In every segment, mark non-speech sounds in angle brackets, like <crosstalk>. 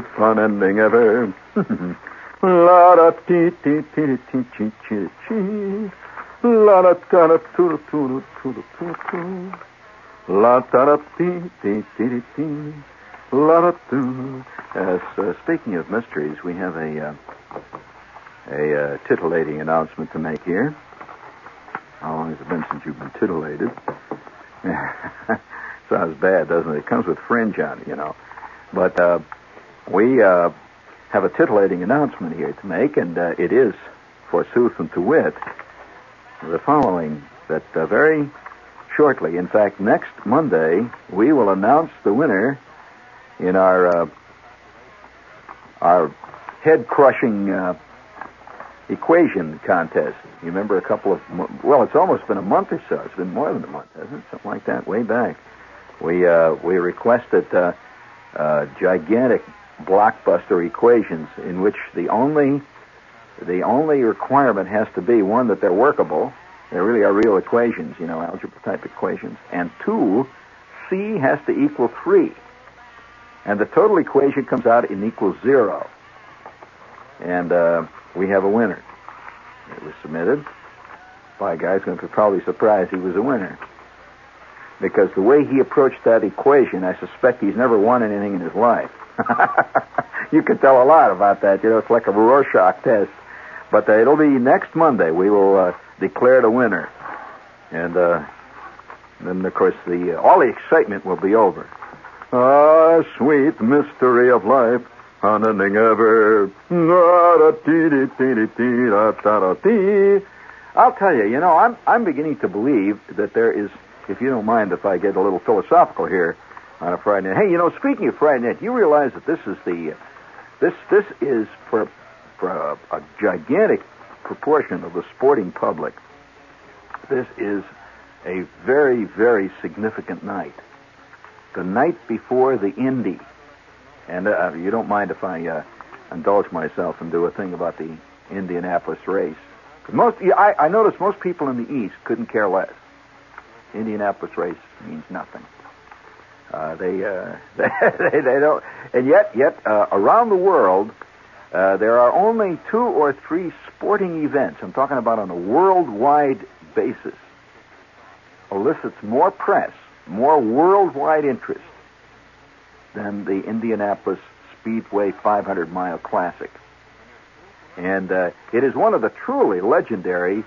of life, unending ever. <laughs> La da dee dee dee dee dee dee dee. La da da da doo doo doo doo doo doo. La da da dee dee dee dee. La da doo. Yes, uh, speaking of mysteries, we have a uh, a uh, titillating announcement to make here. How long has it been since you've been titillated? <laughs> Sounds bad, doesn't it? It comes with fringe on it, you know. But uh, we uh, have a titillating announcement here to make, and uh, it is, forsooth and to wit, the following: that uh, very shortly, in fact, next Monday, we will announce the winner in our uh, our head crushing uh, equation contest. You remember a couple of well, it's almost been a month or so. It's been more than a month, hasn't it? Something like that, way back. We uh, we requested gigantic blockbuster equations in which the only the only requirement has to be one that they're workable. They really are real equations, you know, algebra type equations. And two, c has to equal three and the total equation comes out in equals zero. And uh, we have a winner. It was submitted by a guy who's going to probably surprised he was a winner. Because the way he approached that equation, I suspect he's never won anything in his life. <laughs> you can tell a lot about that. You know, it's like a Rorschach test. But uh, it'll be next Monday. We will uh, declare the winner. And uh, then, of course, the uh, all the excitement will be over. Ah, sweet mystery of life, unending ever. I'll tell you, you know, I'm I'm beginning to believe that there is, if you don't mind, if I get a little philosophical here on a Friday night. Hey, you know, speaking of Friday night, you realize that this is the, this this is for for a, a gigantic proportion of the sporting public. This is a very very significant night the night before the Indy. And uh, you don't mind if I uh, indulge myself and do a thing about the Indianapolis race. Most, I, I noticed most people in the East couldn't care less. Indianapolis race means nothing. Uh, they, uh, <laughs> they, they don't, and yet, yet uh, around the world, uh, there are only two or three sporting events. I'm talking about on a worldwide basis. Elicits more press more worldwide interest than the Indianapolis Speedway 500 mile classic. And uh, it is one of the truly legendary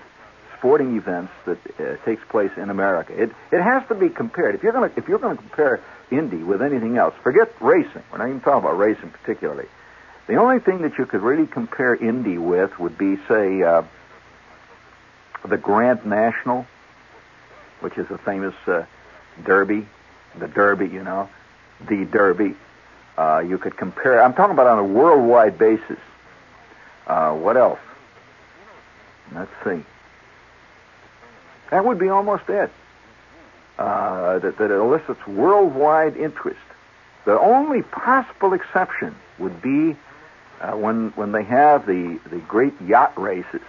sporting events that uh, takes place in America. It it has to be compared. If you're going to if you're going to compare Indy with anything else, forget racing. We're not even talking about racing particularly. The only thing that you could really compare Indy with would be, say, uh, the Grand National, which is a famous uh, Derby, the Derby, you know, the Derby. Uh, you could compare. I'm talking about on a worldwide basis. Uh, what else? Let's see. That would be almost it. Uh, that, that elicits worldwide interest. The only possible exception would be uh, when when they have the the great yacht races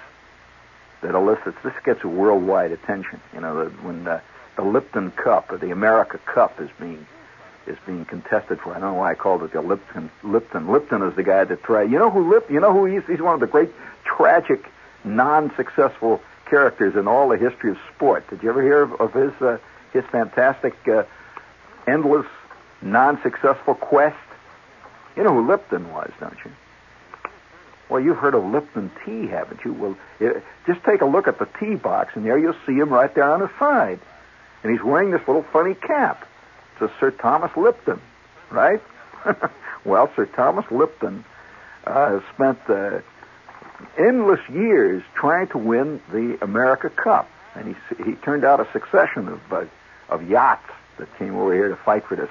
that elicits. This gets worldwide attention. You know, the, when the the Lipton Cup or the America Cup is being is being contested for. I don't know why I called it the Lipton. Lipton. Lipton is the guy that tried. You know who Lip? You know who he's? He's one of the great tragic, non-successful characters in all the history of sport. Did you ever hear of, of his uh, his fantastic, uh, endless, non-successful quest? You know who Lipton was, don't you? Well, you've heard of Lipton tea, haven't you? Well, it, just take a look at the tea box, and there you'll see him right there on the side and he's wearing this little funny cap. It's a Sir Thomas Lipton, right? <laughs> well, Sir Thomas Lipton uh, spent uh, endless years trying to win the America Cup, and he he turned out a succession of uh, of yachts that came over here to fight for this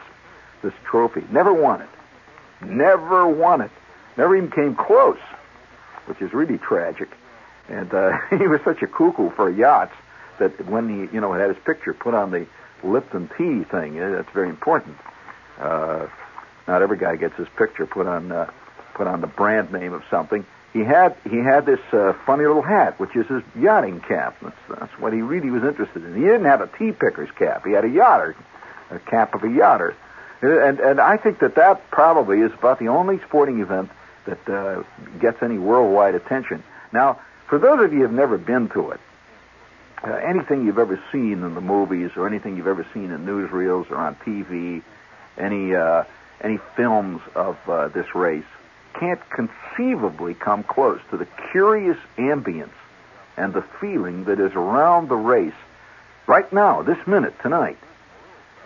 this trophy. Never won it. Never won it. Never even came close, which is really tragic. And uh, <laughs> he was such a cuckoo for yachts that when he, you know, had his picture put on the Lipton tea thing, that's very important. Uh, not every guy gets his picture put on uh, put on the brand name of something. He had he had this uh, funny little hat, which is his yachting cap. That's, that's what he really was interested in. He didn't have a tea picker's cap. He had a yachter, a cap of a yachter. And and I think that that probably is about the only sporting event that uh, gets any worldwide attention. Now, for those of you who have never been to it, uh, anything you've ever seen in the movies or anything you've ever seen in newsreels or on TV, any uh, any films of uh, this race, can't conceivably come close to the curious ambience and the feeling that is around the race right now, this minute, tonight.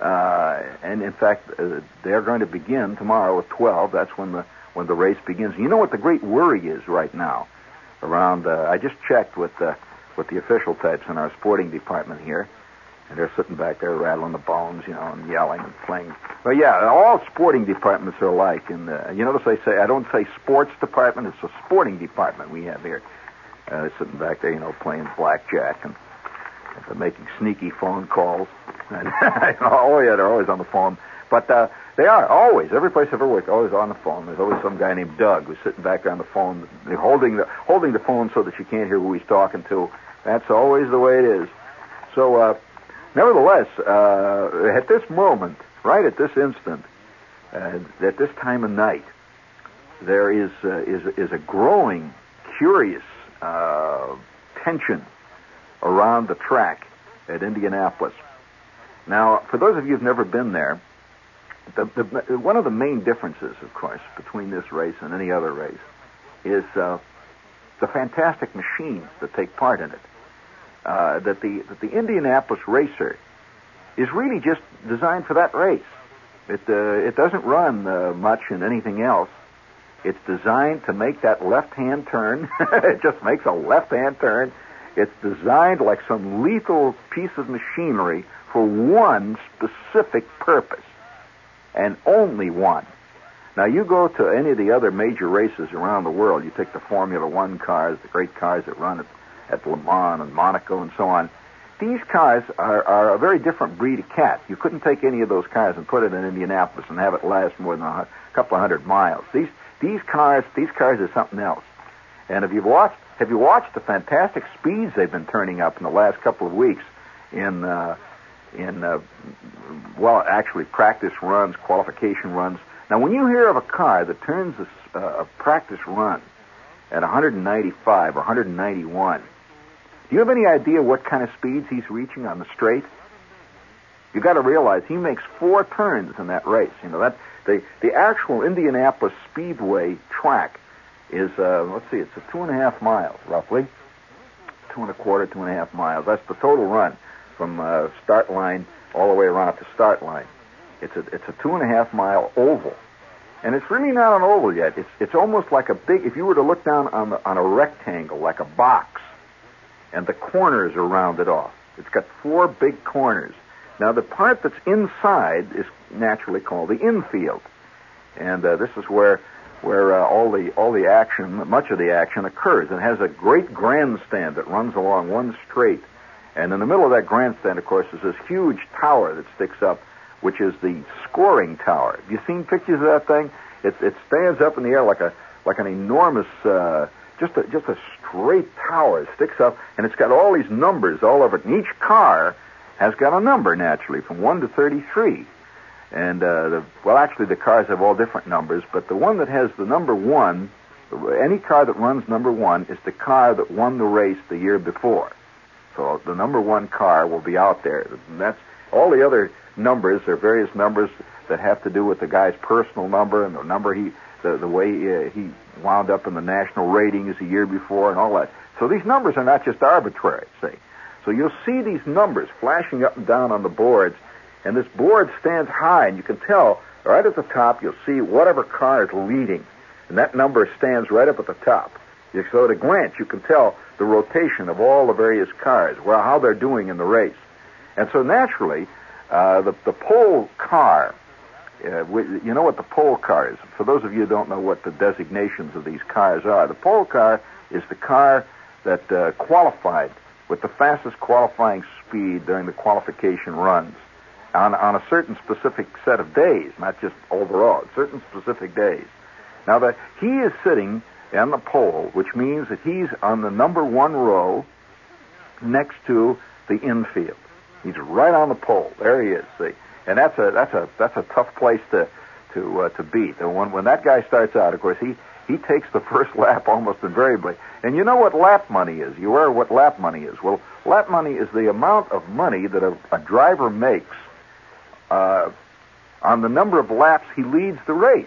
Uh, and in fact, uh, they're going to begin tomorrow at 12. That's when the when the race begins. You know what the great worry is right now around. Uh, I just checked with uh, with the official types in our sporting department here, and they're sitting back there rattling the bones, you know, and yelling and playing. But yeah, all sporting departments are alike. And uh, you notice I say I don't say sports department; it's a sporting department we have here. Uh, they're sitting back there, you know, playing blackjack and, and making sneaky phone calls. <laughs> And, oh yeah, they're always on the phone. But uh, they are always. Every place I've ever worked, always on the phone. There's always some guy named Doug who's sitting back there on the phone, holding the holding the phone so that you can't hear who he's talking to. That's always the way it is. So, uh, nevertheless, uh, at this moment, right at this instant, uh, at this time of night, there is uh, is is a growing, curious uh, tension around the track at Indianapolis. Now, for those of you who've never been there, the, the, one of the main differences, of course, between this race and any other race is uh, the fantastic machines that take part in it. Uh, that the that the Indianapolis racer is really just designed for that race. It uh, it doesn't run uh, much in anything else. It's designed to make that left-hand turn. <laughs> it just makes a left-hand turn. It's designed like some lethal piece of machinery for one specific purpose and only one. Now, you go to any of the other major races around the world, you take the Formula One cars, the great cars that run at, at Le Mans and Monaco and so on. These cars are, are a very different breed of cat. You couldn't take any of those cars and put it in Indianapolis and have it last more than a couple of hundred miles. These these cars these cars are something else. And if you've watched have you watched the fantastic speeds they've been turning up in the last couple of weeks in uh, in uh, well, actually practice runs, qualification runs. Now, when you hear of a car that turns a, uh, a practice run at 195 or 191, do you have any idea what kind of speeds he's reaching on the straight? You've got to realize he makes four turns in that race. You know that the the actual Indianapolis Speedway track is uh, let's see, it's a two and a half miles roughly, two and a quarter, two and a half miles. That's the total run from uh, start line all the way around to start line. It's a it's a two and a half mile oval, and it's really not an oval yet. It's it's almost like a big. If you were to look down on the, on a rectangle like a box, and the corners are rounded off. It's got four big corners. Now the part that's inside is naturally called the infield, and uh, this is where where uh, all the all the action, much of the action occurs. It has a great grandstand that runs along one straight and in the middle of that grandstand, of course, is this huge tower that sticks up, which is the scoring tower. Have you seen pictures of that thing? It, it stands up in the air like a like an enormous, uh, just a just a straight tower. Sticks up, and it's got all these numbers all over it. And each car has got a number naturally, from one to thirty-three. And uh, the, well, actually, the cars have all different numbers, but the one that has the number one, any car that runs number one, is the car that won the race the year before. So the number one car will be out there. And that's all the other numbers are various numbers that have to do with the guy's personal number and the number he, the, the way uh, he wound up in the national ratings a year before and all that. So these numbers are not just arbitrary, see. So you'll see these numbers flashing up and down on the boards, and this board stands high, and you can tell right at the top you'll see whatever car is leading, and that number stands right up at the top. So at a glance you can tell the rotation of all the various cars, well, how they're doing in the race. And so naturally, uh, the, the pole car, uh, you know what the pole car is. For those of you who don't know what the designations of these cars are, the pole car is the car that uh, qualified with the fastest qualifying speed during the qualification runs on, on a certain specific set of days, not just overall, certain specific days. Now that he is sitting on the pole, which means that he's on the number one row next to the infield. He's right on the pole. There he is. See, and that's a that's a that's a tough place to to uh, to beat. And when when that guy starts out, of course, he he takes the <laughs> first lap almost invariably. And you know what lap money is? You aware what lap money is? Well, lap money is the amount of money that a, a driver makes uh, on the number of laps he leads the race.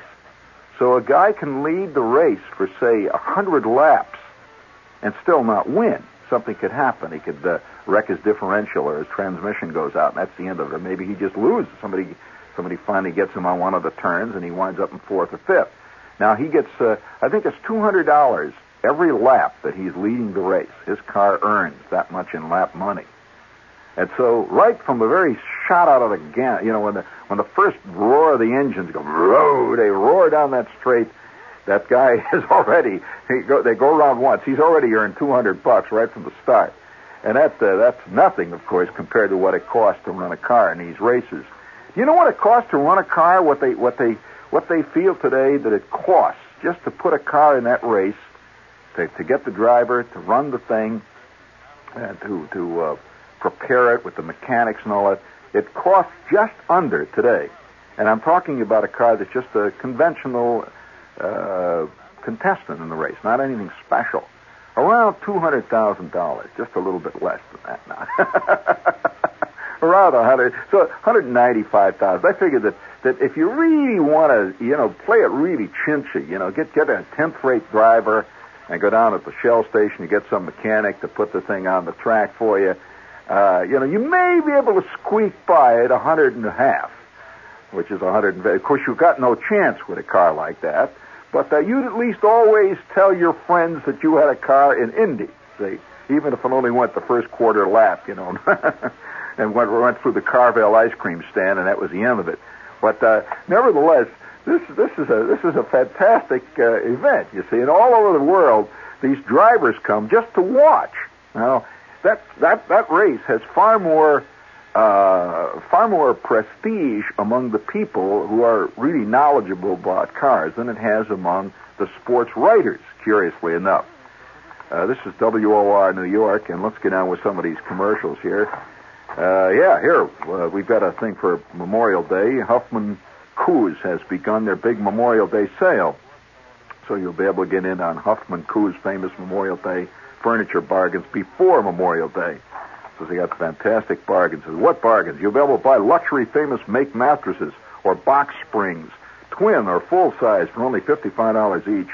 So a guy can lead the race for say a hundred laps and still not win. Something could happen. He could uh, wreck his differential or his transmission goes out, and that's the end of it. Maybe he just loses. Somebody somebody finally gets him on one of the turns, and he winds up in fourth or fifth. Now he gets, uh, I think it's two hundred dollars every lap that he's leading the race. His car earns that much in lap money. And so, right from the very shot out of the gun, you know, when the when the first roar of the engines go, roar, they roar down that straight. That guy <laughs> is already go, they go around once. He's already earned two hundred bucks right from the start, and that uh, that's nothing, of course, compared to what it costs to run a car in these races. Do You know what it costs to run a car? What they what they what they feel today that it costs just to put a car in that race, to, to get the driver to run the thing, and to to uh, prepare it with the mechanics and all that. It costs just under today, and I'm talking about a car that's just a conventional uh, contestant in the race, not anything special. Around two hundred thousand dollars, just a little bit less than that now. <laughs> around a hundred, so hundred ninety-five thousand. I figured that that if you really want to, you know, play it really chinchy, you know, get get a tenth-rate driver and go down at the Shell station and get some mechanic to put the thing on the track for you. Uh, you know, you may be able to squeak by at a hundred and a half, which is a hundred. Of course, you've got no chance with a car like that. But uh, you'd at least always tell your friends that you had a car in Indy. See, even if it only went the first quarter lap, you know. <laughs> and went, went through the Carvel ice cream stand, and that was the end of it. But uh, nevertheless, this this is a this is a fantastic uh, event. You see, and all over the world, these drivers come just to watch. Now, that that that race has far more uh, far more prestige among the people who are really knowledgeable about cars than it has among the sports writers. Curiously enough, uh, this is WOR New York, and let's get on with some of these commercials here. Uh, yeah, here, uh, we've got a thing for Memorial Day. Huffman Koos has begun their big Memorial Day sale. So you'll be able to get in on Huffman Koos' famous Memorial Day furniture bargains before Memorial Day. So they got fantastic bargains. What bargains? You'll be able to buy luxury famous make mattresses or box springs, twin or full size for only $55 each.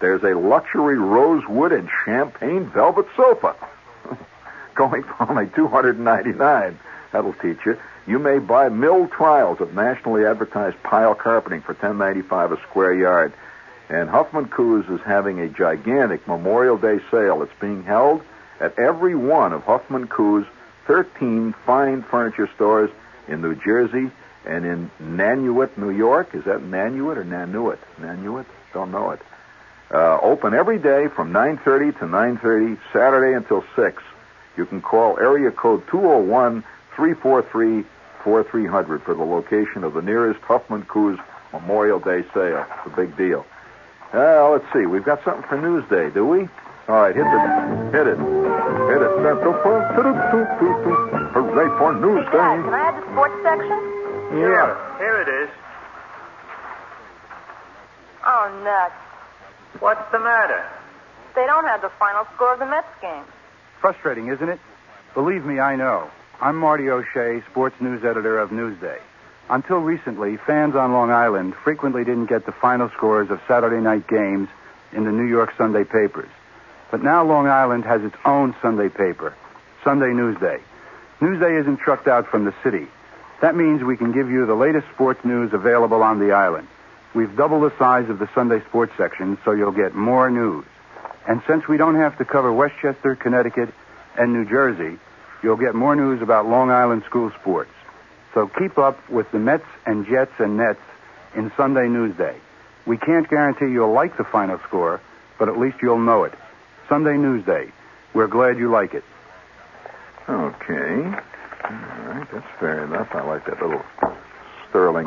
There's a luxury rosewood and champagne velvet sofa <laughs> going for only 299 That'll teach you. You may buy mill trials of nationally advertised pile carpeting for 10.95 a square yard. And Huffman Koos is having a gigantic Memorial Day sale. It's being held at every one of Huffman Koos' 13 fine furniture stores in New Jersey and in Nanuet, New York. Is that Nanuet or Nanuet? Nanuet? Don't know it. Uh, open every day from 9.30 to 9.30, Saturday until 6 you can call area code 201 343 4300 for the location of the nearest Huffman Koos Memorial Day sale. It's a big deal. Uh, let's see. We've got something for Newsday, do we? All right, hit it. Hit it. Hit it. Hooray for Newsday. Can I have the sports section? Yeah. Here it is. Oh, nuts. What's the matter? They don't have the final score of the Mets game. Frustrating, isn't it? Believe me, I know. I'm Marty O'Shea, sports news editor of Newsday. Until recently, fans on Long Island frequently didn't get the final scores of Saturday night games in the New York Sunday papers. But now Long Island has its own Sunday paper, Sunday Newsday. Newsday isn't trucked out from the city. That means we can give you the latest sports news available on the island. We've doubled the size of the Sunday sports section so you'll get more news. And since we don't have to cover Westchester, Connecticut, and New Jersey, you'll get more news about Long Island school sports. So keep up with the Mets and Jets and Nets in Sunday Newsday. We can't guarantee you'll like the final score, but at least you'll know it. Sunday Newsday. We're glad you like it. Okay. All right, that's fair enough. I like that little sterling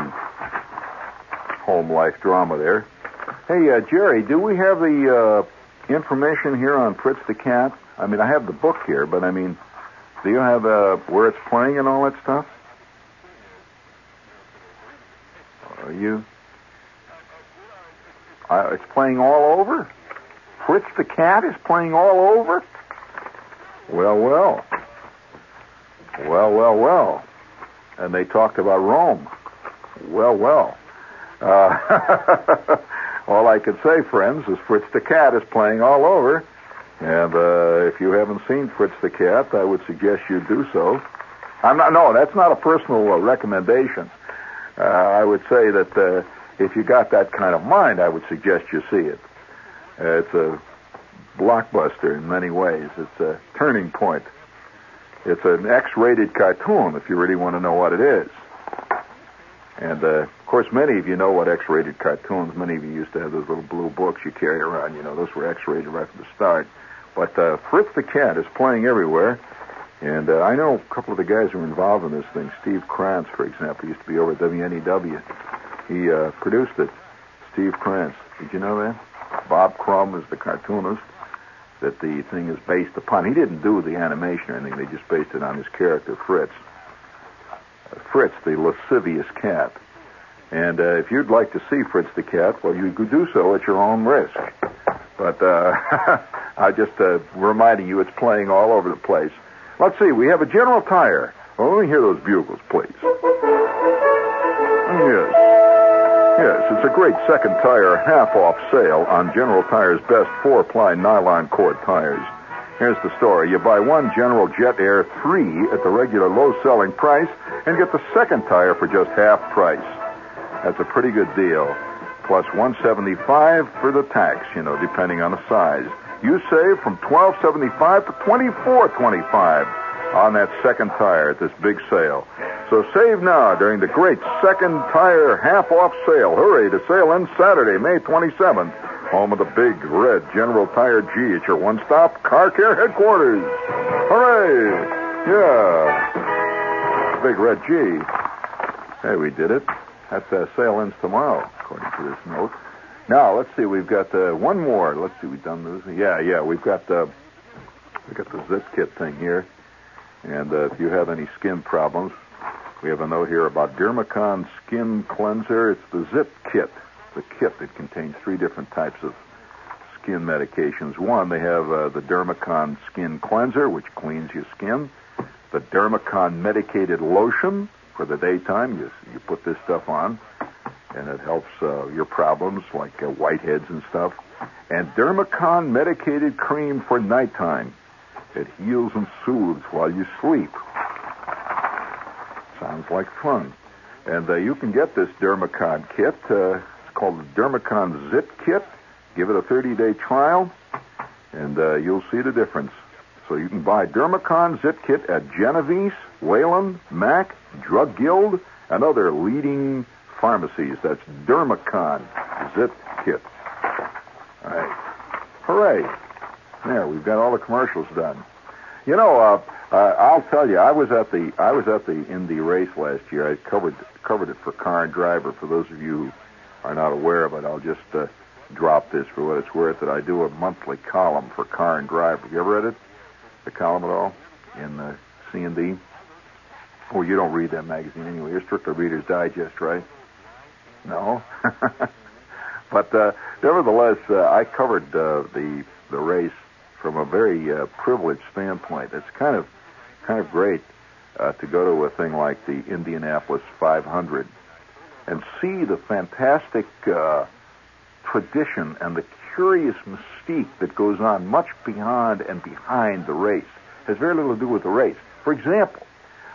home life drama there. Hey, uh, Jerry, do we have the uh, information here on Fritz the Cat? I mean, I have the book here, but I mean, do you have uh, where it's playing and all that stuff? Are you? Uh, it's playing all over? Fritz the Cat is playing all over? Well, well. Well, well, well. And they talked about Rome. Well, well. Uh, <laughs> all I can say, friends, is Fritz the Cat is playing all over. And uh, if you haven't seen Fritz the Cat, I would suggest you do so. I'm not. No, that's not a personal uh, recommendation. Uh, I would say that uh, if you got that kind of mind, I would suggest you see it. Uh, it's a blockbuster in many ways. It's a turning point. It's an X-rated cartoon, if you really want to know what it is. And uh, of course, many of you know what X-rated cartoons. Many of you used to have those little blue books you carry around. You know, those were X-rated right from the start. But uh, Fritz the Cat is playing everywhere. And uh, I know a couple of the guys who are involved in this thing. Steve Krantz, for example, used to be over at WNEW. He uh, produced it. Steve Krantz. Did you know that? Bob Crumb is the cartoonist that the thing is based upon. He didn't do the animation or anything. They just based it on his character, Fritz. Uh, Fritz, the lascivious cat. And uh, if you'd like to see Fritz the cat, well, you could do so at your own risk. But uh, <laughs> I just uh, reminding you, it's playing all over the place. Let's see. We have a General Tire. Oh, let me hear those bugles, please. Yes. Yes, it's a great second tire half off sale on General Tire's best four ply nylon cord tires. Here's the story. You buy one General Jet Air 3 at the regular low selling price and get the second tire for just half price. That's a pretty good deal. Plus 175 for the tax, you know, depending on the size. You save from 1275 to 2425 on that second tire at this big sale. So save now during the great second tire half off sale. Hurry to sale ends Saturday, May 27th. Home of the big red General Tire G at your one stop car care headquarters. Hooray! Yeah. Big red G. Hey, we did it. That uh, sale ends tomorrow, according to this note. Now, let's see. We've got uh, one more. Let's see. We've done this. Yeah, yeah. We've got uh, we've got the zip kit thing here. And uh, if you have any skin problems, we have a note here about Dermacon Skin Cleanser. It's the Zip Kit. The kit that contains three different types of skin medications. One, they have uh, the Dermacon Skin Cleanser, which cleans your skin. The Dermacon Medicated Lotion for the daytime. You, you put this stuff on, and it helps uh, your problems like uh, whiteheads and stuff. And Dermacon Medicated Cream for nighttime. It heals and soothes while you sleep. Sounds like fun. And uh, you can get this Dermacon kit. Uh, it's called the Dermacon Zip Kit. Give it a 30-day trial, and uh, you'll see the difference. So you can buy Dermacon Zip Kit at Genovese, Wayland, Mac, Drug Guild, and other leading pharmacies. That's Dermacon Zip Kit. All right. Hooray. There, we've got all the commercials done. You know, uh, uh, I'll tell you, I was at the I was at the Indy race last year. I covered covered it for Car and Driver. For those of you who are not aware of it, I'll just uh, drop this for what it's worth. That I do a monthly column for Car and Driver. Have you ever read it? The column at all in uh, C and D? Oh, you don't read that magazine anyway. You're strictly Reader's Digest, right? No. <laughs> but uh, nevertheless, uh, I covered uh, the the race from a very uh, privileged standpoint. It's kind of kind of great uh, to go to a thing like the Indianapolis 500 and see the fantastic uh, tradition and the curious mystique that goes on much beyond and behind the race. It has very little to do with the race. For example,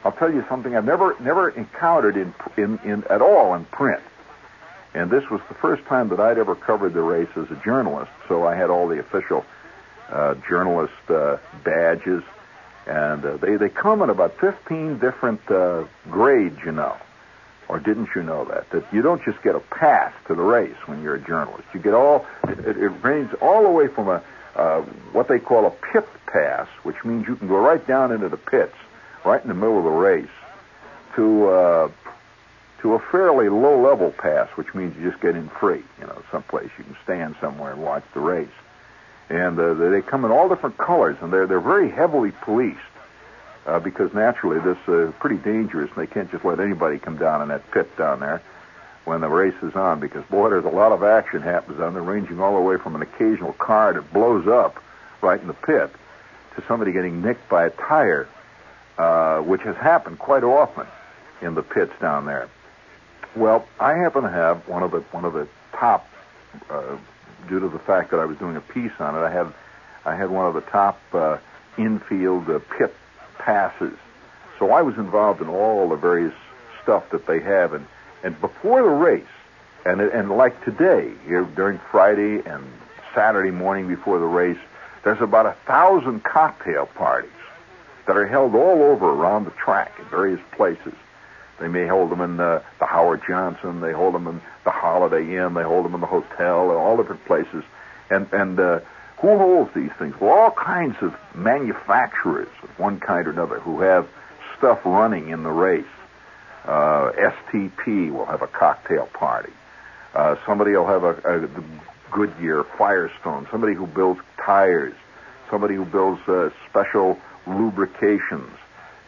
I'll tell you something I've never never encountered in in, in at all in print. And this was the first time that I'd ever covered the race as a journalist, so I had all the official uh, journalist uh, badges, and uh, they they come in about 15 different uh, grades, you know. Or didn't you know that? That you don't just get a pass to the race when you're a journalist. You get all it, it ranges all the way from a uh, what they call a pit pass, which means you can go right down into the pits, right in the middle of the race, to to a fairly low-level pass, which means you just get in free. You know, someplace you can stand somewhere and watch the race. And uh, they come in all different colors, and they're they're very heavily policed uh, because naturally this is uh, pretty dangerous, and they can't just let anybody come down in that pit down there when the race is on because boy, there's a lot of action happens on there, ranging all the way from an occasional car that blows up right in the pit to somebody getting nicked by a tire, uh, which has happened quite often in the pits down there. Well, I happen to have one of the one of the top, uh, due to the fact that I was doing a piece on it. I had I had one of the top uh, infield uh, pit passes, so I was involved in all the various stuff that they have, and and before the race, and and like today here during Friday and Saturday morning before the race, there's about a thousand cocktail parties that are held all over around the track in various places. They may hold them in the, the Howard Johnson, they hold them in the Holiday Inn, they hold them in the hotel, all different places. And and uh, who holds these things? Well, all kinds of manufacturers of one kind or another who have stuff running in the race. Uh, STP will have a cocktail party. Uh, somebody will have a, a Goodyear Firestone. Somebody who builds tires. Somebody who builds uh, special lubrications.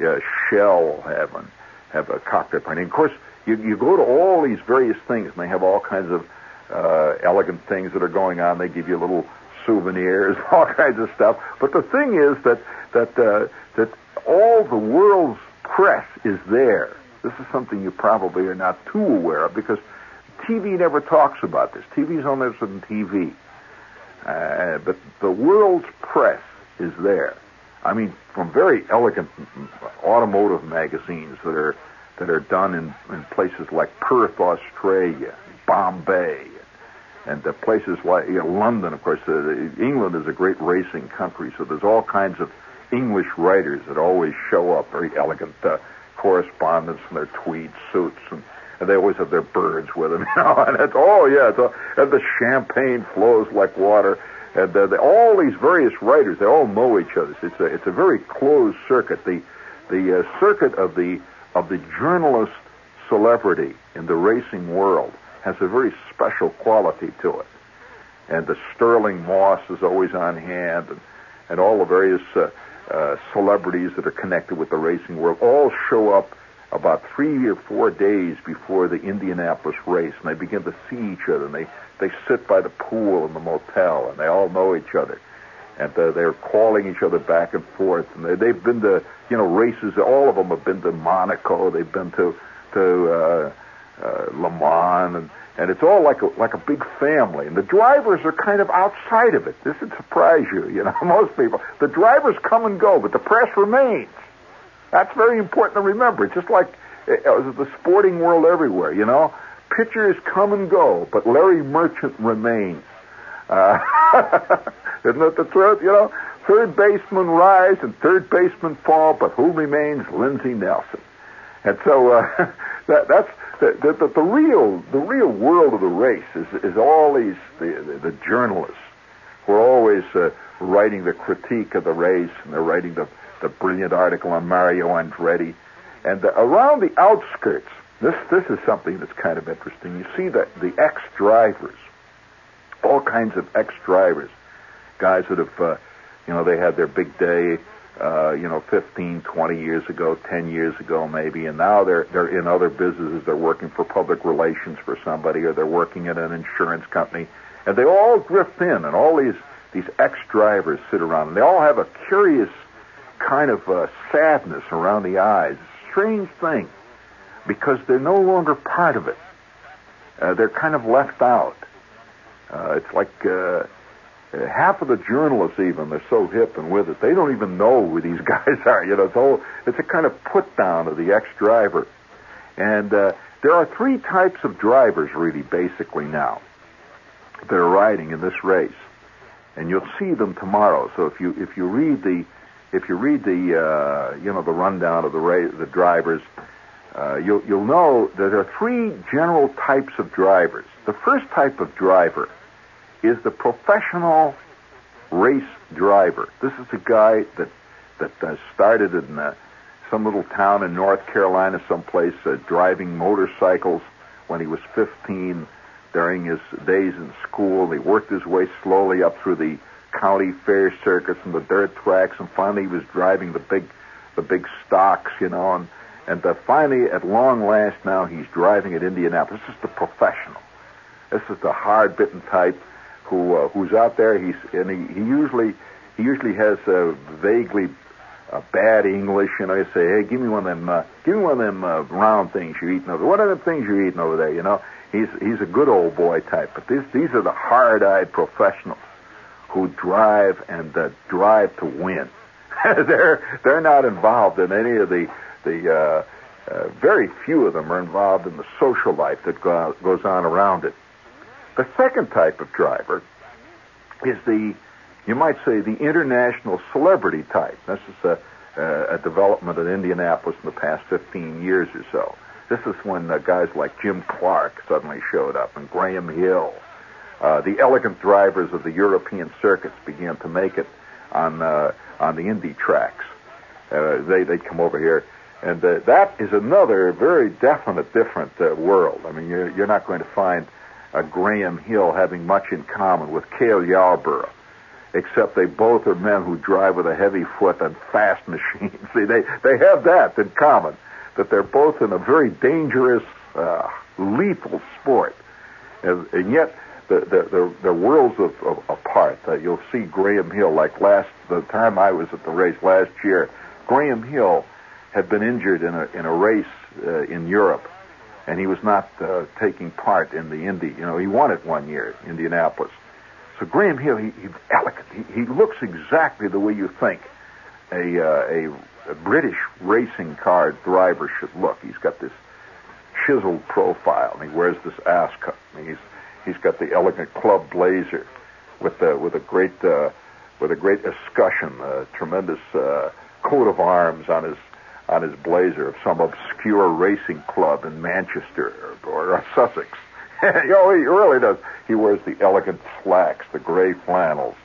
Yeah, Shell have one, have a cocktail party. And of course, you, you go to all these various things, and they have all kinds of uh, elegant things that are going on. They give you little souvenirs, <laughs> all kinds of stuff. But the thing is that that uh, that all the world's press is there this is something you probably are not too aware of because TV never talks about this. TV's only on TV. Uh, but the world's press is there. I mean, from very elegant automotive magazines that are that are done in, in places like Perth, Australia, Bombay, and the places like you know, London. Of course, uh, England is a great racing country, so there's all kinds of English writers that always show up, very elegant. Uh, correspondence and their tweed suits and, and they always have their birds with them, <laughs> you know. And it's oh yeah, it's all, and the champagne flows like water, and uh, they, all these various writers they all know each other. It's a it's a very closed circuit. The the uh, circuit of the of the journalist celebrity in the racing world has a very special quality to it. And the Stirling Moss is always on hand, and, and all the various uh, uh, celebrities that are connected with the racing world all show up about three or four days before the Indianapolis race, and they begin to see each other, and they they sit by the pool in the motel, and they all know each other, and uh, they're calling each other back and forth, and they, they've been to you know races. All of them have been to Monaco. They've been to to uh, uh, Le Mans, and and it's all like a like a big family. And the drivers are kind of outside of it. This would surprise you, you know. <laughs> Most people, the drivers come and go, but the press remains. That's very important to remember. Just like uh, the sporting world everywhere, you know. Pitchers come and go, but Larry Merchant remains. Uh, <laughs> isn't that the truth? You know, third baseman rise and third baseman fall, but who remains? Lindsey Nelson. And so uh, <laughs> that, that's the, the, the, real the real world of the race is is all these the, the, the journalists who are always uh, writing the critique of the race and they're writing the the brilliant article on Mario Andretti and the, around the outskirts this this is something that's kind of interesting you see that the ex drivers all kinds of ex drivers guys that have uh, you know they had their big day uh, you know, 15, 20 years ago, 10 years ago maybe, and now they're they're in other businesses. They're working for public relations for somebody, or they're working at an insurance company, and they all drift in, and all these these ex-drivers sit around, and they all have a curious kind of uh, sadness around the eyes. Strange thing, because they're no longer part of it. Uh, they're kind of left out. Uh, it's like uh, uh, half of the journalists even they're so hip and with it they don't even know who these <laughs> guys are you know it's all it's a kind of put down of the ex driver and uh, there are three types of drivers really basically now that are riding in this race and you'll see them tomorrow so if you if you read the if you read the uh, you know the rundown of the race the drivers uh, you'll you'll know that there are three general types of drivers the first type of driver is the professional race driver. This is a guy that that uh, started in uh, some little town in North Carolina, someplace, uh, driving motorcycles when he was 15 during his days in school. He worked his way slowly up through the county fair circuits and the dirt tracks, and finally he was driving the big, the big stocks, you know, and and uh, finally, at long last, now he's driving at Indianapolis. This is the professional. This is the hard-bitten type who uh, who's out there. He's and he, he usually he usually has uh, vaguely uh, bad English. You know, you say, "Hey, give me one of them, uh, give me one of them uh, round things you're eating over. What are the things you're eating over there?" You know, he's he's a good old boy type. But these these are the hard-eyed professionals who drive and uh, drive to win. <laughs> they're they're not involved in any of the the uh, uh, very few of them are involved in the social life that go, goes on around it. The second type of driver is the, you might say, the international celebrity type. This is a, a development in Indianapolis in the past 15 years or so. This is when uh, guys like Jim Clark suddenly showed up and Graham Hill. Uh, the elegant drivers of the European circuits began to make it on uh, on the Indy tracks. Uh, they they'd come over here, and uh, that is another very definite different uh, world. I mean, you're, you're not going to find a Graham Hill having much in common with Cale Yarborough, except they both are men who drive with a heavy foot and fast <laughs> machines. See, they they have that in common, that they're both in a very dangerous, lethal sport, and, and yet the the the, the worlds of, of apart. Uh, you'll see Graham Hill like last the time I was at the race last year. Graham Hill had been injured in a in a race uh, in Europe, and he was not uh, taking part in the Indy. You know, he won it one year, Indianapolis. So Graham Hill, he, he's elegant. He, he looks exactly the way you think a, uh, a, a British racing car driver should look. He's got this chiseled profile, and he wears this ascot. And he's he's got the elegant club blazer with the with a great uh, with a great escutcheon, a tremendous uh, coat of arms on his on his blazer of some obscure racing club in Manchester or, or Sussex. you <laughs> know, he really does. He wears the elegant slacks, the gray flannels,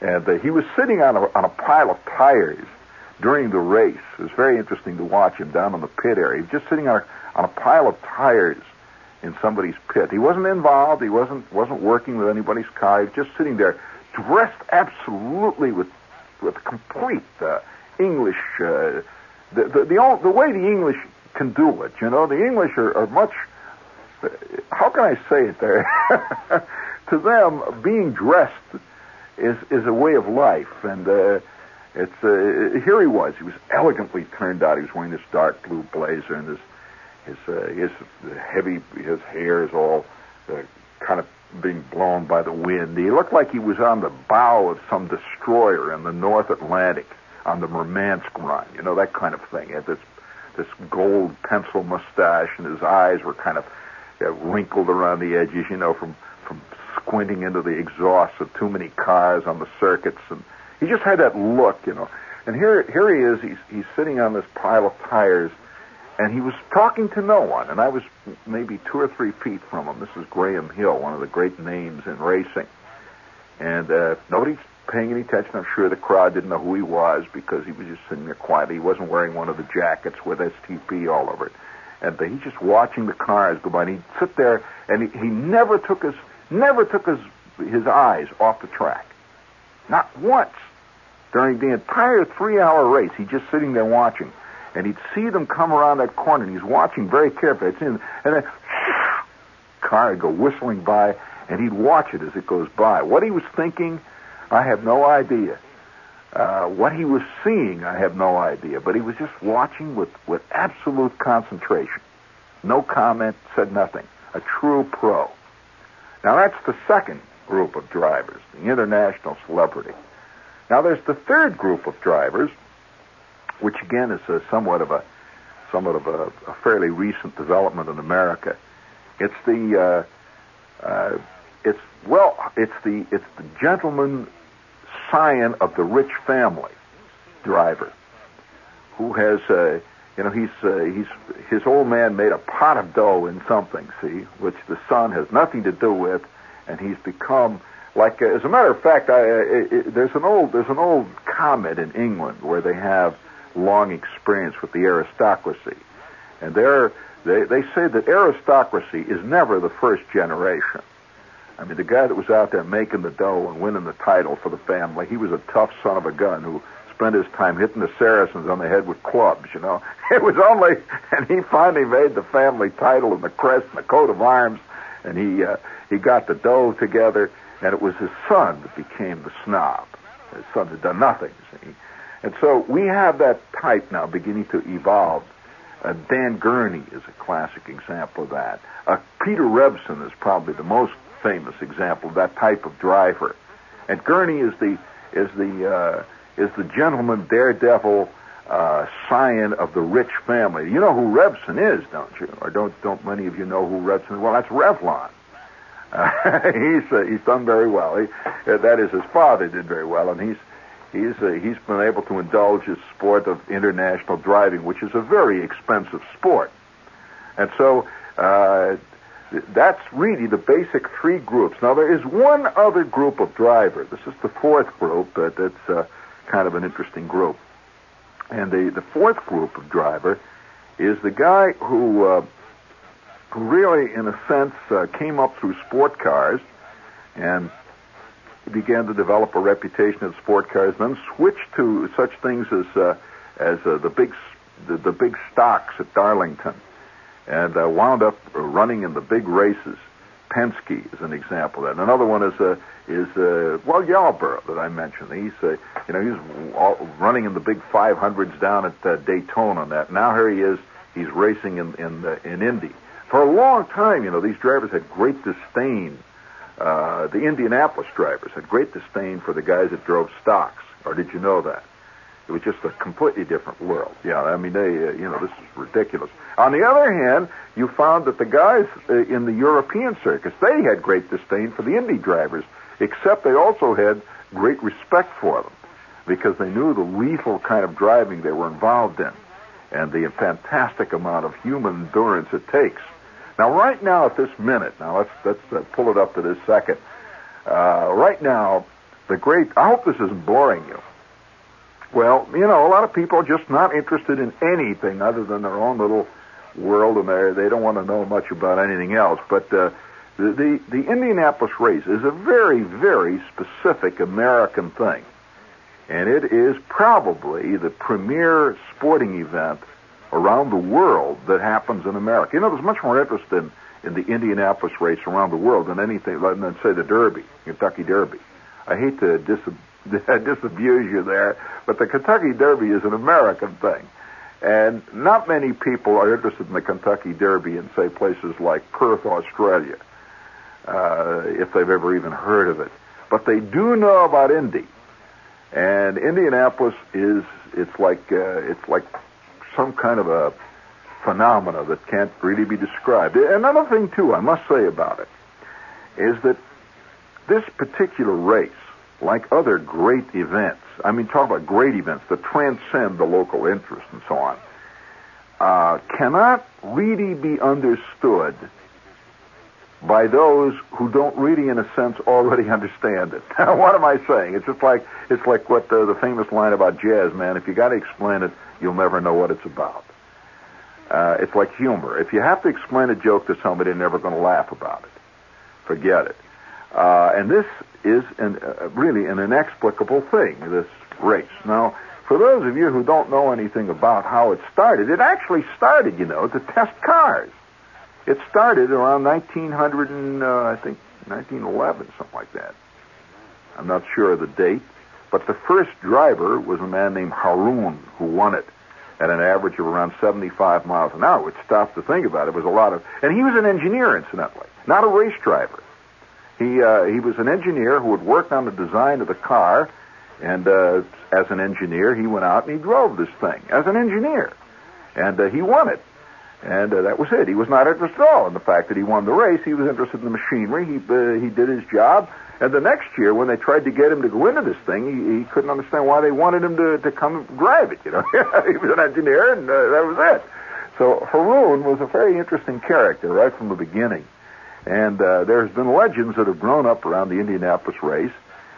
and uh, he was sitting on a on a pile of tires during the race. It was very interesting to watch him down in the pit area. He was just sitting on a on a pile of tires in somebody's pit. He wasn't involved. He wasn't wasn't working with anybody's car. He was just sitting there, dressed absolutely with with complete uh, English. Uh, the the the, the way the English can do it, you know, the English are, are much. How can I say it there? <laughs> to them, being dressed is is a way of life, and uh, it's uh, here he was. He was elegantly turned out. He was wearing this dark blue blazer and his his uh, his heavy his hair is all uh, kind of being blown by the wind. He looked like he was on the bow of some destroyer in the North Atlantic on the Murmansk run, you know that kind of thing. He had this this gold pencil mustache, and his eyes were kind of uh, wrinkled around the edges, you know, from from squinting into the exhausts of too many cars on the circuits, and he just had that look, you know. And here here he is, he's he's sitting on this pile of tires, and he was talking to no one, and I was maybe two or three feet from him. This is Graham Hill, one of the great names in racing, and uh, nobody's paying any attention. I'm sure the crowd didn't know who he was because he was just sitting there quietly. He wasn't wearing one of the jackets with STP all over it. And he's just watching the cars go by. And he'd sit there, and he, he never took his never took his his eyes off the track, not once during the entire three-hour race. He's just sitting there watching, and he'd see them come around that corner, and he's watching very carefully. It's in, and then <sniffs> car would go whistling by, and he'd watch it as it goes by. What he was thinking I have no idea. Uh, what he was seeing, I have no idea. But he was just watching with, with absolute concentration. No comment, said nothing. A true pro. Now that's the second group of drivers, the international celebrity. Now there's the third group of drivers, which again is a, somewhat of a somewhat of a, a fairly recent development in America. It's the uh, uh, it's well, it's the it's the gentleman scion of the rich family driver who has uh, you know he's uh, he's his old man made a pot of dough in something see which the son has nothing to do with and he's become like uh, as a matter of fact I, uh, there's an old there's an old comment in England where they have long experience with the aristocracy. And they, they say that aristocracy is never the first generation. I mean, the guy that was out there making the dough and winning the title for the family, he was a tough son of a gun who spent his time hitting the Saracens on the head with clubs, you know. <laughs> It was only, and he finally made the family title and the crest and the coat of arms, and he, uh, he got the dough together, and it was his son that became the snob. His son had done nothing, see. And so we have that type now beginning to evolve. Uh, Dan Gurney is a classic example of that. Uh, Peter Revson is probably the most famous example of that type of driver. And Gurney is the is the uh, is the gentleman daredevil uh, scion of the rich family. You know who Revson is, don't you? Or don't don't many of you know who Revson is? Well, that's Revlon. Uh, <laughs> he's uh, he's done very well. He, that is, his father did very well, and he's he's uh, he's been able to indulge his sport of international driving, which is a very expensive sport. And so uh, that's really the basic three groups. Now there is one other group of driver. This is the fourth group. Uh, that's uh, kind of an interesting group. And the the fourth group of driver is the guy who uh, really, in a sense, uh, came up through sport cars and began to develop a reputation in sport cars. Then switched to such things as uh, as uh, the big the, the big stocks at Darlington and uh, wound up running in the big races. Penske is an example of that. Another one is uh, is uh, well Yarborough that I mentioned. He's uh, you know he's all, running in the big 500s down at uh, Daytona. And that now here he is. He's racing in in uh, in Indy. For a long time, you know, these drivers had great disdain. Uh, the Indianapolis drivers had great disdain for the guys that drove stocks. Or did you know that? It was just a completely different world. Yeah, I mean, they, uh, you know, this is ridiculous. On the other hand, you found that the guys uh, in the European circus, they had great disdain for the Indy drivers, except they also had great respect for them because they knew the lethal kind of driving they were involved in and the fantastic amount of human endurance it takes. Now, right now, at this minute, now let's let's uh, pull it up to this second. Uh, right now, the great. I hope this isn't boring you. Well, you know, a lot of people are just not interested in anything other than their own little world, and they they don't want to know much about anything else. But uh, the, the the Indianapolis race is a very very specific American thing, and it is probably the premier sporting event around the world that happens in America. You know, there's much more interest in in the Indianapolis race around the world than anything, than say the Derby, Kentucky Derby. I hate to dis- <laughs> disabuse you there, but the Kentucky Derby is an American thing. And not many people are interested in the Kentucky Derby in, say, places like Perth, Australia, uh, if they've ever even heard of it. But they do know about Indy. And Indianapolis is, it's like, uh, it's like some kind of a phenomena that can't really be described. Another thing, too, I must say about it, is that this particular race like other great events, I mean, talk about great events that transcend the local interest and so on, uh, cannot really be understood by those who don't really, in a sense, already <laughs> understand it. what am I saying? It's just like it's like what the, the famous line about jazz, man. If you got to explain it, you'll never know what it's about. Uh, it's like humor. If you have to explain a joke to somebody, they're never going to laugh about it. Forget it. Uh, and this is an, uh, really an inexplicable thing, this race. Now, for those of you who don't know anything about how it started, it actually started, you know, to test cars. It started around 1900 and, uh, I think, 1911, something like that. I'm not sure of the date, but the first driver was a man named Harroun who won it at an average of around 75 miles an hour, which stops to think about it. It was a lot of, and he was an engineer, incidentally, not a race driver. He uh, he was an engineer who had worked on the design of the car, and uh, as an engineer, he went out and he drove this thing as an engineer, and uh, he won it. And uh, that was it. He was not interested at all in the fact that he won the race. He was interested in the machinery. He uh, he did his job. And the next year, when they tried to get him to go into this thing, he, he couldn't understand why they wanted him to, to come drive it. You know, <laughs> he was an engineer, and uh, that was it. So Harroun was a very interesting character right from the beginning. And uh, there's been legends that have grown up around the Indianapolis race.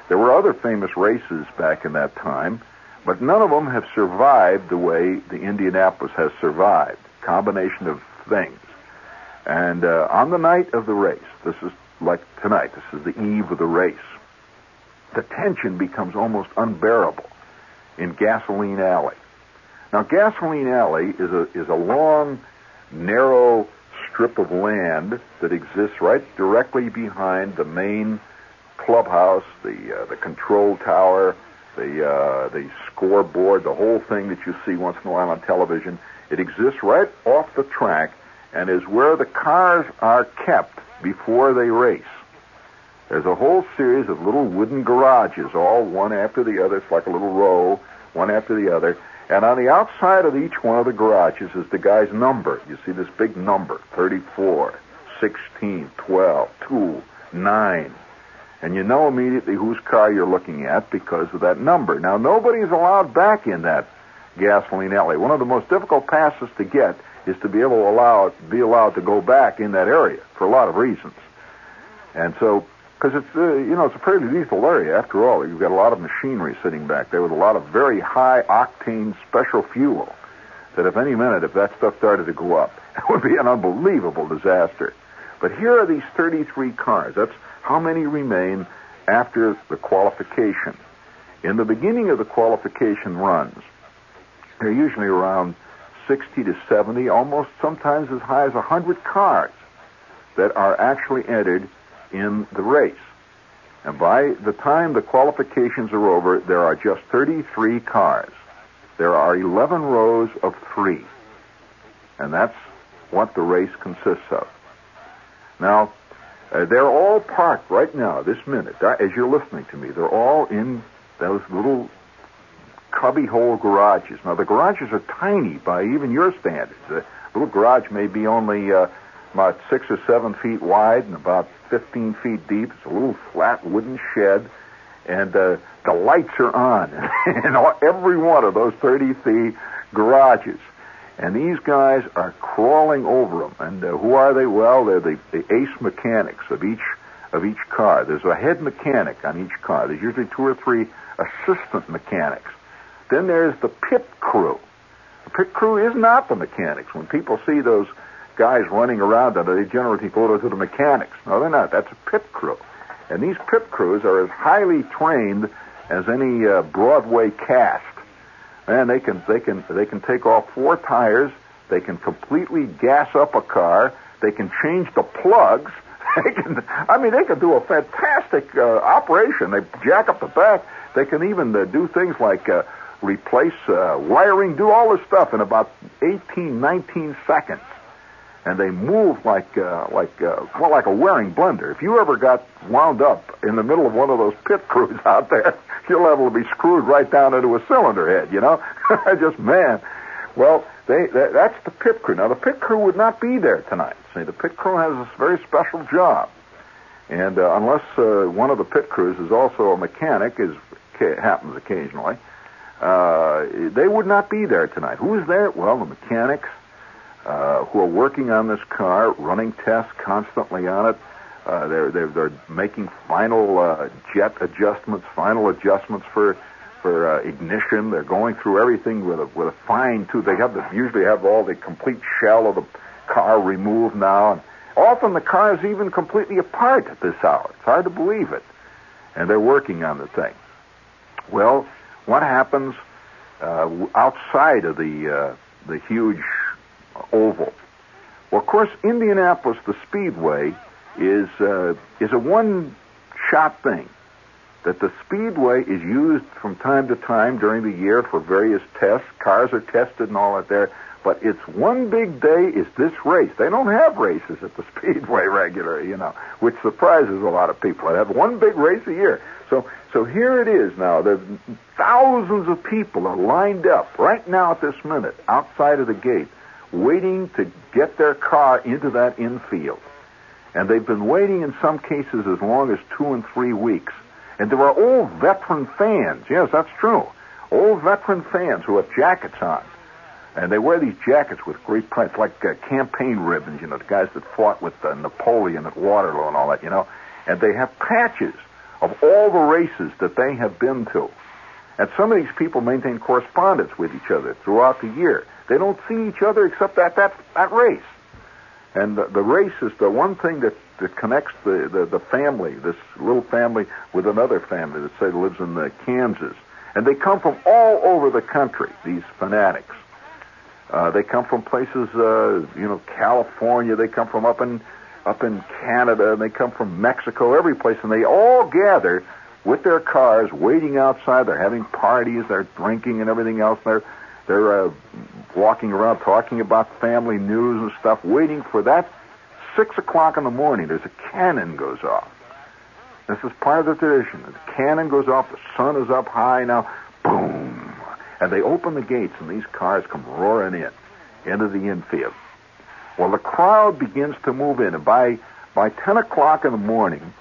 There were other famous races back in that time. But none of them have survived the way the Indianapolis has survived. Combination of things. And uh, on the night of the race, this is like tonight, this is the eve of the race, the tension becomes almost unbearable in Gasoline Alley. Now, Gasoline Alley is a, is a long, narrow strip of land that exists right directly behind the main clubhouse, the uh, the control tower, the uh, the scoreboard, the whole thing that you see once in a while on television. It exists right off the track and is where the cars are kept before they race. There's a whole series of little wooden garages, all one after the other. It's like a little row, one after the other. And on the outside of each one of the garages is the guy's number. You see this big number 34, 16, 12, 2, 9. And you know immediately whose car you're looking at because of that number. Now, nobody's allowed back in that gasoline alley. One of the most difficult passes to get is to be able to allow be allowed to go back in that area for a lot of reasons. And so, because it's uh, you know it's a pretty lethal area after all. You've got a lot of machinery sitting back there with a lot of very high octane special fuel. That if any minute if that stuff started to go up, <laughs> it would be an unbelievable disaster. But here are these 33 cars. That's how many remain after the qualification. In the beginning of the qualification runs, they're usually around 60 to 70, almost sometimes as high as 100 cars that are actually entered in the race. And by the time the qualifications are over, there are just 33 cars. There are 11 rows of three. And that's what the race consists of. Now, uh, they're all parked right now, this minute, uh, as you're listening to me. They're all in those little cubbyhole garages. Now, the garages are tiny by even your standards. The little garage may be only uh, about six or seven feet wide and about 15 feet deep. It's a little flat wooden shed, and uh, the lights are on <laughs> in every one of those 33 garages. And these guys are crawling over them. And uh, who are they? Well, they're the, the ace mechanics of each of each car. There's a head mechanic on each car. There's usually two or three assistant mechanics. Then there's the pit crew. The pit crew is not the mechanics. When people see those guys running around, they generally think go to the mechanics. No, they're not. That's a pit crew. And these pit crews are as highly trained as any uh, Broadway cast. And they can they can they can take off four tires. They can completely gas up a car. They can change the plugs. <laughs> They can. I mean, they can do a fantastic uh, operation. They jack up the back. They can even uh, do things like uh, replace uh, wiring, do all this stuff in about 18, 19 seconds. And they move like, uh, like, uh, well, like a Waring blender. If you ever got wound up in the middle of one of those pit crews <laughs> out there, you're liable to be screwed right down into a cylinder head, you know? <laughs> Just, man. Well, they, that, that's the pit crew. Now, the pit crew would not be there tonight. See, the pit crew has a very special job. And uh, unless uh, one of the pit crews is also a mechanic, as happens occasionally, uh, they would not be there tonight. Who's there? Well, the mechanics uh, who are working on this car, running tests constantly on it. Uh, they're, they're they're making final uh, jet adjustments, final adjustments for for uh, ignition. They're going through everything with a with a fine tooth. They have the, usually have all the complete shell of the car removed now, and often the car is even completely apart at this hour. It's hard to believe it, and they're working on the thing. Well, what happens uh, outside of the uh, the huge oval? Well, of course, Indianapolis, the Speedway, is uh, is a one-shot thing. That the Speedway is used from time to time during the year for various tests. Cars are tested and all that there. But it's one big day is this race. They don't have races at the <laughs> Speedway regularly, you know, which surprises a lot of people. They have one big race a year. So, so here it is now. There's thousands of people are lined up right now at this minute outside of the gate, waiting to get their car into that infield. And they've been waiting in some cases as long as two and three weeks. And there are old veteran fans. Yes, that's true. Old veteran fans who have jackets on. And they wear these jackets with great prints, like uh, campaign ribbons, you know, the guys that fought with uh, Napoleon at Waterloo and all that, you know. And they have patches of all the races that they have been to. And some of these people maintain correspondence with each other throughout the year. They don't see each other except at that, that race. And the, the race is the one thing that, that connects the, the, the family, this little family, with another family that, say, lives in uh, Kansas. And they come from all over the country, these fanatics. Uh, they come from places, uh, you know, California. They come from up in up in Canada, and they come from Mexico, every place, and they all gather with their cars, waiting outside. They're having parties, they're drinking and everything else. They're they're uh, walking around talking about family news and stuff, waiting for that six o'clock in the morning. There's a cannon goes off. This is part of the tradition. The cannon goes off. The sun is up high now. Boom, and they open the gates, and these cars come roaring in into the infield. Well, the crowd begins to move in, and by by ten o'clock in the morning,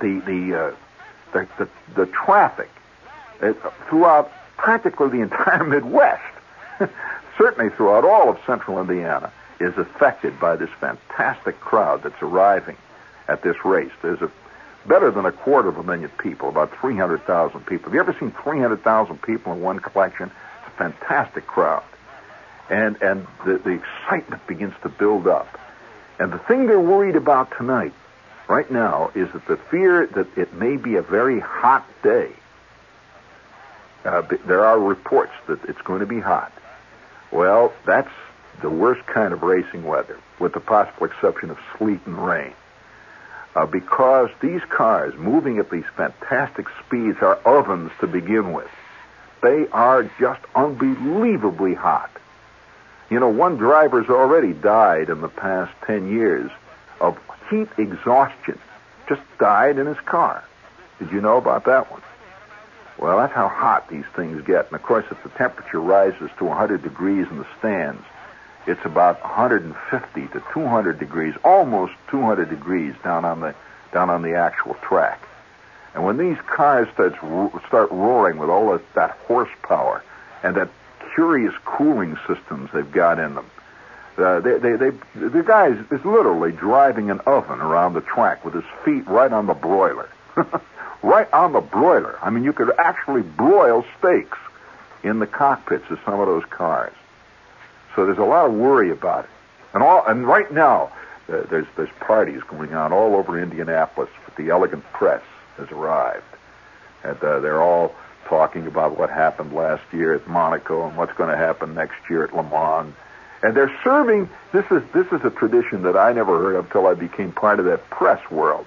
the the uh, the, the, the traffic uh, throughout practically the <laughs> entire Midwest, <laughs> certainly throughout all of central Indiana, is affected by this fantastic crowd that's arriving at this race. There's a better than a quarter of a million people, about 300,000 people. Have you ever seen 300,000 people in one collection? It's a fantastic crowd. And, and the, the excitement begins to build up. And the thing they're worried about tonight right now is that the fear that it may be a very hot day. Uh, there are reports that it's going to be hot. Well, that's the worst kind of racing weather, with the possible exception of sleet and rain. Uh, because these cars moving at these fantastic speeds are ovens to begin with. They are just unbelievably hot. You know, one driver's already died in the past 10 years of heat exhaustion. Just died in his car. Did you know about that one? Well, that's how hot these things get. And of course, if the temperature rises to 100 degrees in the stands, it's about 150 to 200 degrees, almost 200 degrees down on the down on the actual track. And when these cars start start roaring with all that, that horsepower and that curious cooling systems they've got in them, uh, they, they, they, the guy is, is literally driving an oven around the track with his feet right on the broiler. <laughs> right on the broiler. I mean, you could actually broil steaks in the cockpits of some of those cars. So there's a lot of worry about it. And all, and right now, uh, there's there's parties going on all over Indianapolis. The elegant press has arrived, and uh, they're all talking about what happened last year at Monaco and what's going to happen next year at Le Mans and they're serving. This is this is a tradition that I never heard of until I became part of that press world.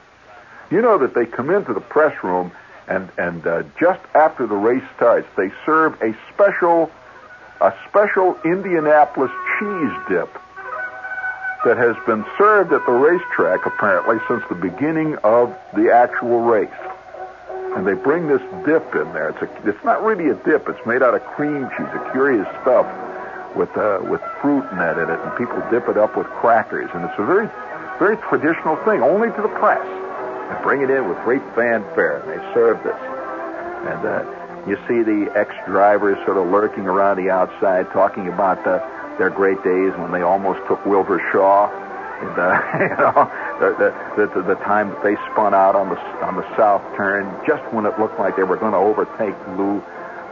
You know that they come into the press room, and and uh, just after the race starts, they serve a special a special Indianapolis cheese dip that has been served at the racetrack apparently since the beginning of the actual race. And they bring this dip in there. It's a, it's not really a dip. It's made out of cream cheese, a curious stuff with uh, with fruit net in it, and people dip it up with crackers, and it's a very very traditional thing, only to the press. They bring it in with great fanfare, and they serve this. And uh, you see the ex-drivers sort of lurking around the outside, talking about the, their great days when they almost took Wilbur Shaw. And, uh, <laughs> you know, the, the, the, the time that they spun out on the on the south turn, just when it looked like they were going to overtake Lou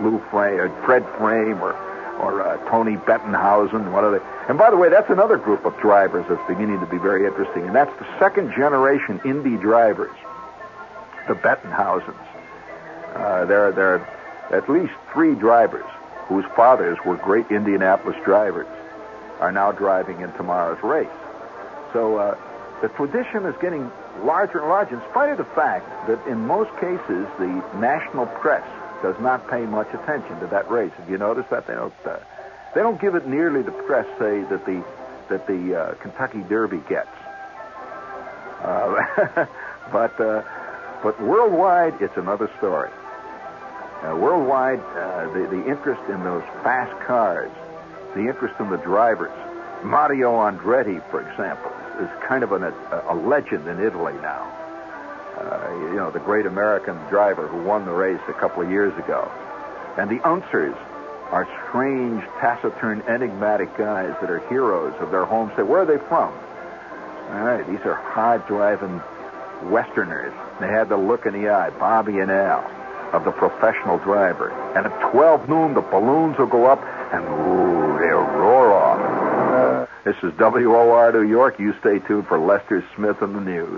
Lou Frame, or Fred Frame, or or uh, Tony Bettenhausen, one of the. And by the way, that's another group of drivers that's beginning to be very interesting, and that's the second generation Indy drivers, the Bettenhausens. Uh, there are at least three drivers whose fathers were great Indianapolis drivers, are now driving in tomorrow's race. So uh, the tradition is getting larger and larger, in spite of the fact that in most cases the national press does not pay much attention to that race. Have you noticed that? They don't. Uh, they don't give it nearly the press say that the that the uh, Kentucky Derby gets. Uh, <laughs> but uh, but worldwide, it's another story. Uh, worldwide, uh, the the interest in those fast cars, the interest in the drivers. Mario Andretti, for example, is kind of an, a, a legend in Italy now uh, you know, the great American driver who won the race a couple of years ago. And the Unsers are strange, taciturn, enigmatic guys that are heroes of their home state. Where are they from? All right, these are hard driving Westerners. They had the look in the eye, Bobby and Al. Of the professional driver. And at 12 noon, the balloons will go up and, ooh, they'll roar off. This is WOR New York. You stay tuned for Lester Smith and the news.